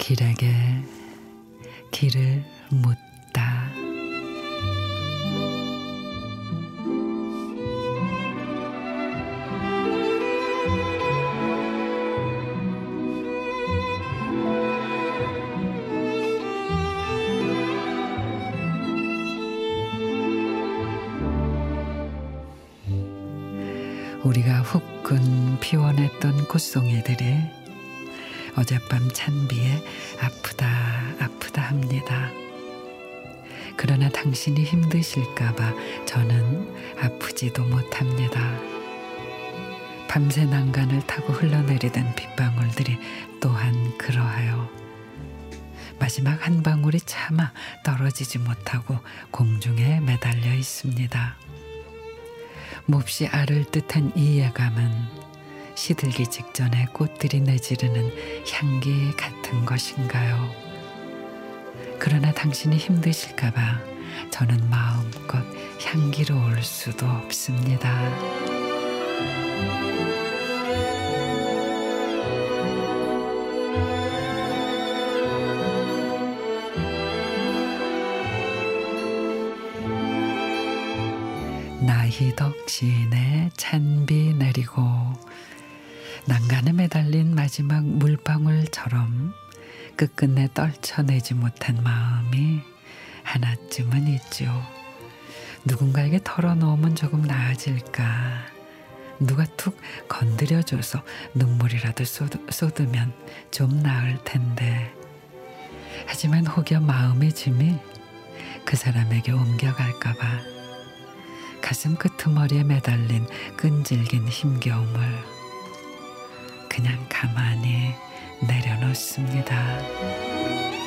길에게 길을 묻다. 우리가 후끈 피원했던 꽃송이들이 어젯밤 찬 비에 아프다 아프다 합니다. 그러나 당신이 힘드실까봐 저는 아프지도 못합니다. 밤새 난간을 타고 흘러내리던 빗방울들이 또한 그러하여 마지막 한 방울이 차마 떨어지지 못하고 공중에 매달려 있습니다. 몹시 알을 듯한 이 예감은 시들기 직전에 꽃들이 내지르는 향기 같은 것인가요? 그러나 당신이 힘드실까봐 저는 마음껏 향기로울 수도 없습니다. 나희 덕진에 찬비 내리고 난간에 매달린 마지막 물방울처럼 끝끝내 떨쳐내지 못한 마음이 하나쯤은 있죠. 누군가에게 털어놓으면 조금 나아질까. 누가 툭 건드려줘서 눈물이라도 쏟 으면 좀 나을 텐데. 하지만 혹여 마음의 짐이 그 사람에게 옮겨갈까봐 가슴 끄트머리에 매달린 끈질긴 힘겨움을 그냥 가만히 내려놓습니다.